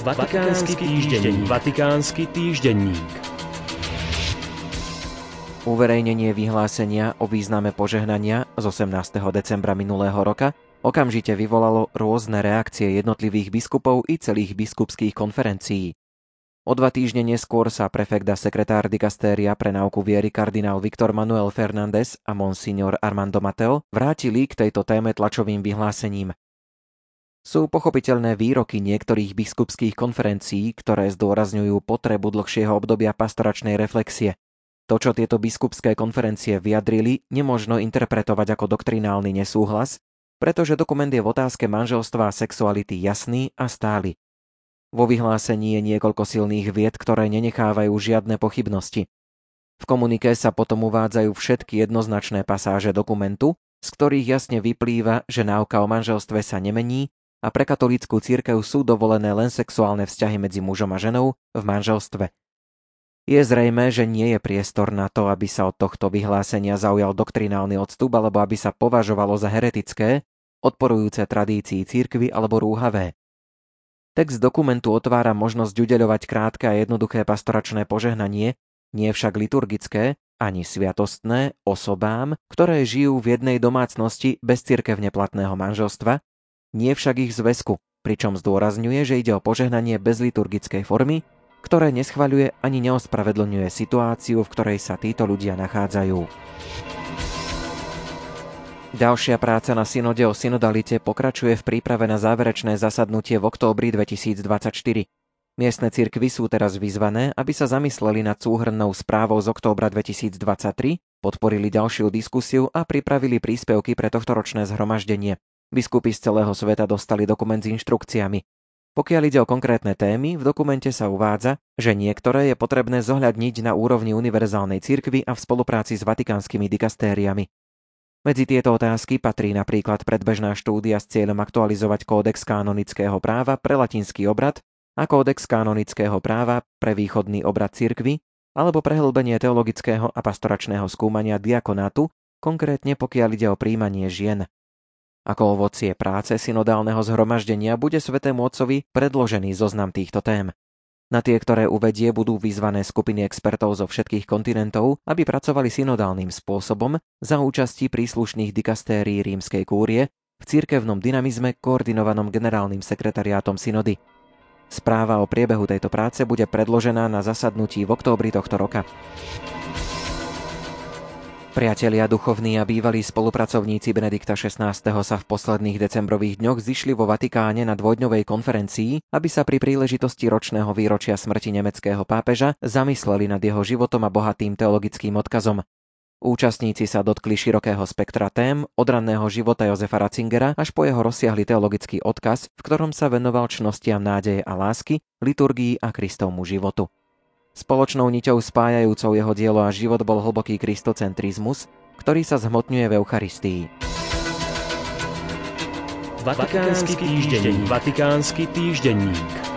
Vatikánsky týždenník. Vatikánsky týždenník. Uverejnenie vyhlásenia o význame požehnania z 18. decembra minulého roka okamžite vyvolalo rôzne reakcie jednotlivých biskupov i celých biskupských konferencií. O dva týždne neskôr sa prefekt a sekretár dikastéria pre náuku viery kardinál Viktor Manuel Fernández a monsignor Armando Mateo vrátili k tejto téme tlačovým vyhlásením. Sú pochopiteľné výroky niektorých biskupských konferencií, ktoré zdôrazňujú potrebu dlhšieho obdobia pastoračnej reflexie. To, čo tieto biskupské konferencie vyjadrili, nemožno interpretovať ako doktrinálny nesúhlas, pretože dokument je v otázke manželstva a sexuality jasný a stály. Vo vyhlásení je niekoľko silných vied, ktoré nenechávajú žiadne pochybnosti. V komunike sa potom uvádzajú všetky jednoznačné pasáže dokumentu, z ktorých jasne vyplýva, že náuka o manželstve sa nemení a pre katolícku církev sú dovolené len sexuálne vzťahy medzi mužom a ženou v manželstve. Je zrejme, že nie je priestor na to, aby sa od tohto vyhlásenia zaujal doktrinálny odstup alebo aby sa považovalo za heretické, odporujúce tradícii církvy alebo rúhavé. Text dokumentu otvára možnosť udeľovať krátke a jednoduché pastoračné požehnanie, nie však liturgické, ani sviatostné osobám, ktoré žijú v jednej domácnosti bez cirkevne platného manželstva nie však ich zväzku, pričom zdôrazňuje, že ide o požehnanie bez liturgickej formy, ktoré neschvaľuje ani neospravedlňuje situáciu, v ktorej sa títo ľudia nachádzajú. Ďalšia práca na synode o synodalite pokračuje v príprave na záverečné zasadnutie v októbri 2024. Miestne cirkvy sú teraz vyzvané, aby sa zamysleli nad súhrnnou správou z októbra 2023, podporili ďalšiu diskusiu a pripravili príspevky pre tohtoročné zhromaždenie. Biskupy z celého sveta dostali dokument s inštrukciami. Pokiaľ ide o konkrétne témy, v dokumente sa uvádza, že niektoré je potrebné zohľadniť na úrovni univerzálnej cirkvy a v spolupráci s vatikánskymi dikastériami. Medzi tieto otázky patrí napríklad predbežná štúdia s cieľom aktualizovať kódex kanonického práva pre latinský obrad a kódex kanonického práva pre východný obrad cirkvy alebo prehlbenie teologického a pastoračného skúmania diakonátu, konkrétne pokiaľ ide o príjmanie žien. Ako ovocie práce synodálneho zhromaždenia bude Svetému Otcovi predložený zoznam týchto tém. Na tie, ktoré uvedie, budú vyzvané skupiny expertov zo všetkých kontinentov, aby pracovali synodálnym spôsobom za účasti príslušných dikastérií rímskej kúrie v cirkevnom dynamizme koordinovanom generálnym sekretariátom synody. Správa o priebehu tejto práce bude predložená na zasadnutí v októbri tohto roka. Priatelia duchovní a bývalí spolupracovníci Benedikta XVI. sa v posledných decembrových dňoch zišli vo Vatikáne na dvojdňovej konferencii, aby sa pri príležitosti ročného výročia smrti nemeckého pápeža zamysleli nad jeho životom a bohatým teologickým odkazom. Účastníci sa dotkli širokého spektra tém, od ranného života Jozefa Ratzingera až po jeho rozsiahly teologický odkaz, v ktorom sa venoval čnostiam nádeje a lásky, liturgii a Kristovmu životu. Spoločnou niťou spájajúcou jeho dielo a život bol hlboký kristocentrizmus, ktorý sa zhmotňuje v Eucharistii. Vatikánsky týždenník. Vatikánsky týždenník.